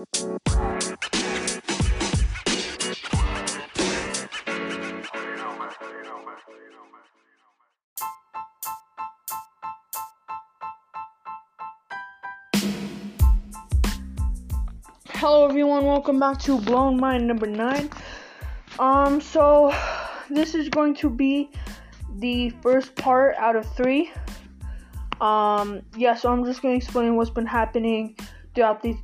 Hello everyone, welcome back to Blown Mind number 9. Um so this is going to be the first part out of 3. Um yeah, so I'm just going to explain what's been happening throughout these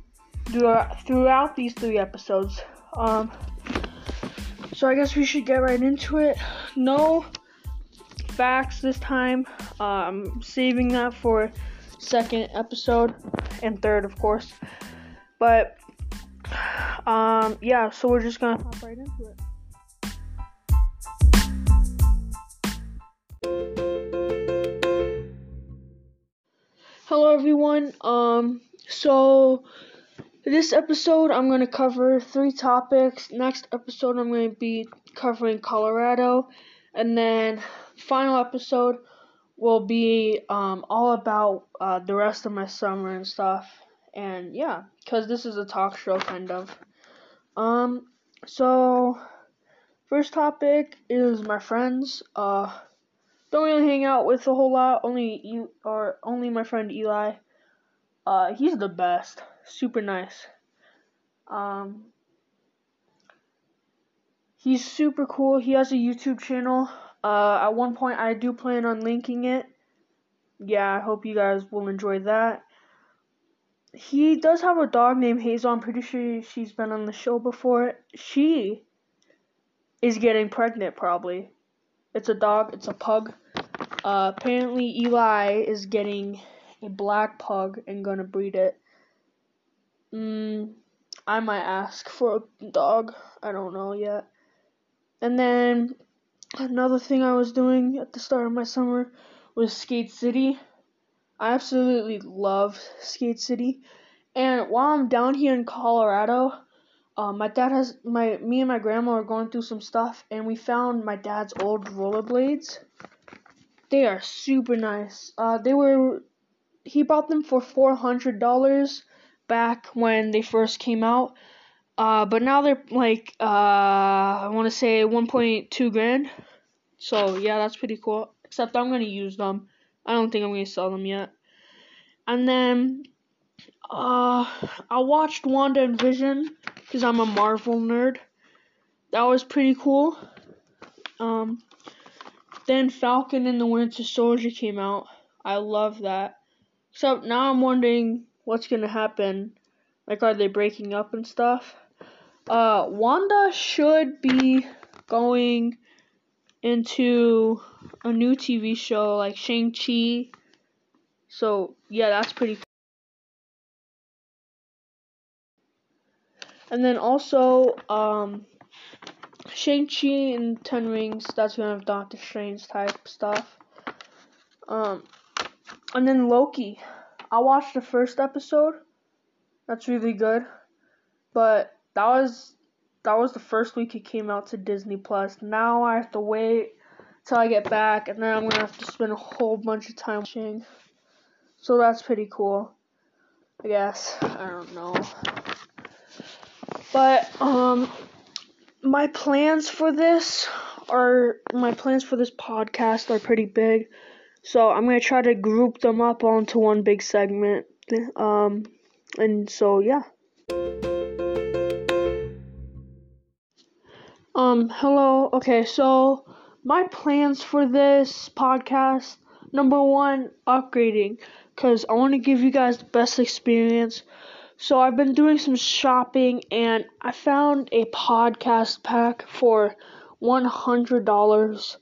throughout these 3 episodes. Um so I guess we should get right into it. No facts this time. I'm saving that for second episode and third, of course. But um, yeah, so we're just gonna hop right into it. Hello everyone. Um, so this episode I'm gonna cover three topics. Next episode I'm gonna be covering Colorado, and then final episode will be um all about uh, the rest of my summer and stuff. And yeah, because this is a talk show kind of. Um, so first topic is my friends. Uh, don't really hang out with a whole lot. Only you or only my friend Eli. Uh, he's the best. Super nice. Um, he's super cool. He has a YouTube channel. Uh, at one point I do plan on linking it. Yeah, I hope you guys will enjoy that he does have a dog named Hazel. I'm pretty sure she's been on the show before. She is getting pregnant, probably. It's a dog, it's a pug. Uh, apparently, Eli is getting a black pug and gonna breed it. Mm, I might ask for a dog. I don't know yet. And then another thing I was doing at the start of my summer was Skate City. I absolutely love Skate City. And while I'm down here in Colorado, uh, my dad has my me and my grandma are going through some stuff, and we found my dad's old rollerblades. They are super nice. Uh, they were he bought them for four hundred dollars back when they first came out. Uh, but now they're like uh, I want to say 1.2 grand. So yeah, that's pretty cool. Except I'm gonna use them. I don't think I'm gonna sell them yet. And then uh I watched Wanda and Vision because I'm a Marvel nerd. That was pretty cool. Um then Falcon and the Winter Soldier came out. I love that. So now I'm wondering what's gonna happen. Like are they breaking up and stuff? Uh Wanda should be going into a new TV show like Shang-Chi. So, yeah, that's pretty cool. And then also, um, Shang-Chi and Ten Rings, that's gonna have Doctor Strange type stuff. Um, and then Loki. I watched the first episode. That's really good. But that was that was the first week it came out to Disney Plus. Now I have to wait till I get back, and then I'm gonna have to spend a whole bunch of time watching. So that's pretty cool. I guess I don't know, but um, my plans for this are my plans for this podcast are pretty big. So I'm gonna try to group them up onto one big segment. Um, and so yeah. Um, hello. Okay, so my plans for this podcast number one, upgrading, because I want to give you guys the best experience. So I've been doing some shopping and I found a podcast pack for $100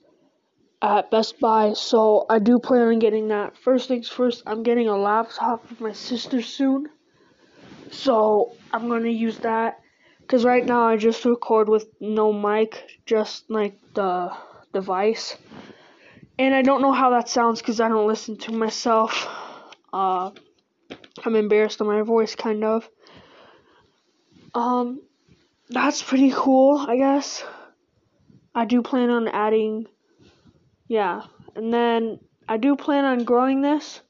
at Best Buy. So I do plan on getting that. First things first, I'm getting a laptop for my sister soon. So I'm to use that because right now I just record with no mic, just like the device. And I don't know how that sounds because I don't listen to myself. Uh, I'm embarrassed of my voice, kind of. Um, that's pretty cool, I guess. I do plan on adding, yeah. And then I do plan on growing this.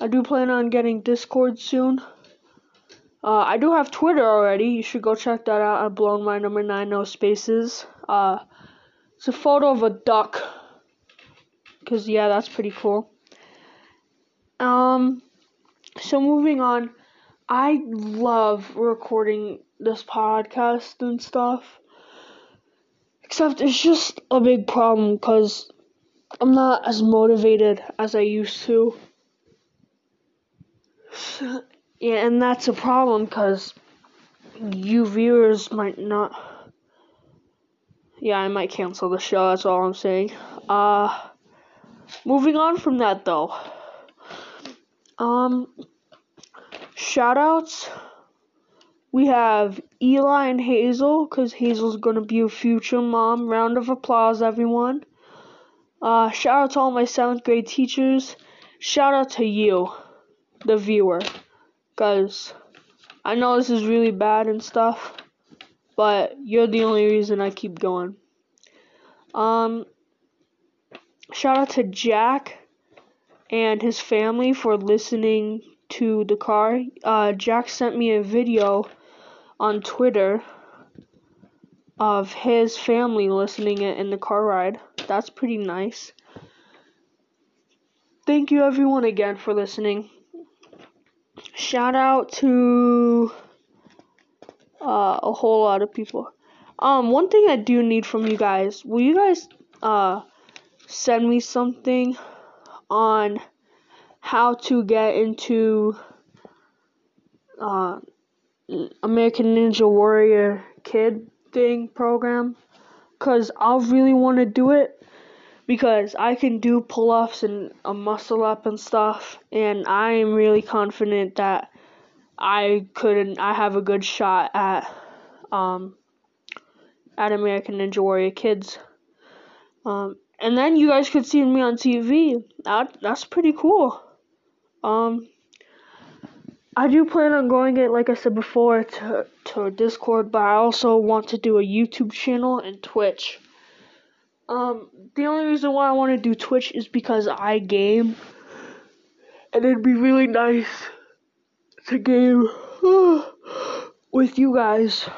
I do plan on getting Discord soon. Uh, I do have Twitter already. You should go check that out at Blown Mind Number Nine No Spaces. Uh, it's a photo of a duck. Cause yeah, that's pretty cool. Um, so moving on, I love recording this podcast and stuff. Except it's just a big problem because I'm not as motivated as I used to. Yeah, and that's a problem because you viewers might not. Yeah, I might cancel the show. That's all I'm saying. Uh, moving on from that though. Um, shoutouts. We have Eli and Hazel because Hazel's gonna be a future mom. Round of applause, everyone. Uh, shout out to all my seventh grade teachers. Shout out to you, the viewer. because I know this is really bad and stuff, but you're the only reason I keep going. Um, shout out to Jack and his family for listening to the car. Uh, Jack sent me a video on Twitter of his family listening it in the car ride. That's pretty nice. Thank you everyone again for listening shout out to uh, a whole lot of people. Um, one thing I do need from you guys, will you guys uh send me something on how to get into uh American Ninja Warrior Kid thing program? Cause I really want to do it because I can do pull ups and a muscle up and stuff, and I am really confident that I couldn't. I have a good shot at um at American Ninja Warrior Kids. Um, and then you guys could see me on TV. That that's pretty cool. Um, I do plan on going it like I said before to to Discord, but I also want to do a YouTube channel and Twitch. Um, the only reason why I want to do Twitch is because I game, and it'd be really nice to game with you guys.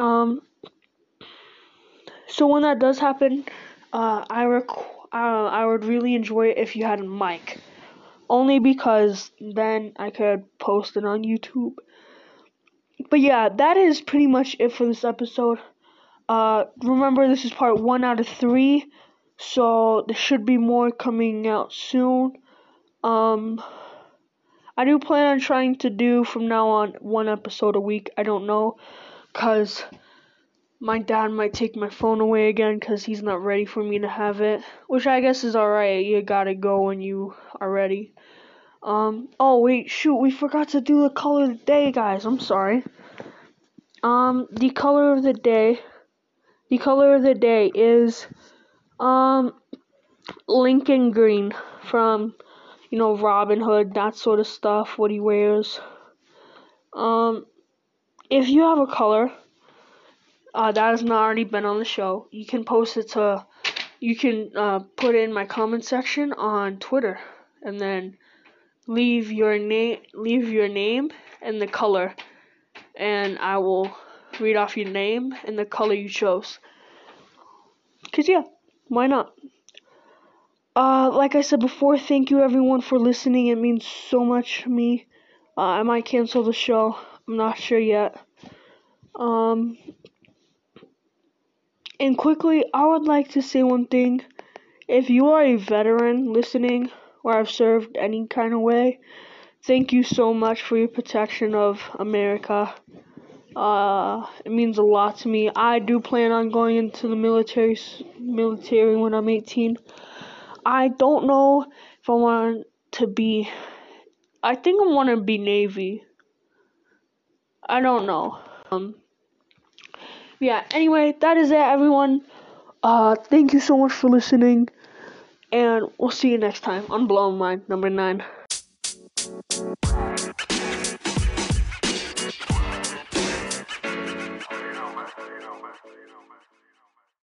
Um, so when that does happen, uh, I rec- uh, I would really enjoy it if you had a mic, only because then I could post it on YouTube. But yeah, that is pretty much it for this episode. Uh, remember, this is part one out of three, so there should be more coming out soon. Um, I do plan on trying to do from now on one episode a week. I don't know, cause my dad might take my phone away again because he's not ready for me to have it, which I guess is alright. You gotta go when you are ready. Um, oh wait, shoot, we forgot to do the color of the day, guys. I'm sorry. Um, the color of the day the color of the day is um Lincoln green from you know Robin Hood, that sort of stuff, what he wears. Um if you have a color uh, that has not already been on the show, you can post it to you can uh, put in my comment section on Twitter and then leave your name leave your name and the color and I will read off your name and the color you chose. Cause yeah, why not? Uh, like I said before, thank you everyone for listening. It means so much to me. Uh, I might cancel the show. I'm not sure yet. Um, and quickly, I would like to say one thing. If you are a veteran listening or have served any kind of way, thank you so much for your protection of America. Uh, it means a lot to me. I do plan on going into the military military when I'm 18. I don't know if I want to be. I think I want to be Navy. I don't know. Um. Yeah. Anyway, that is it, everyone. Uh, thank you so much for listening, and we'll see you next time on Blown Mind number nine.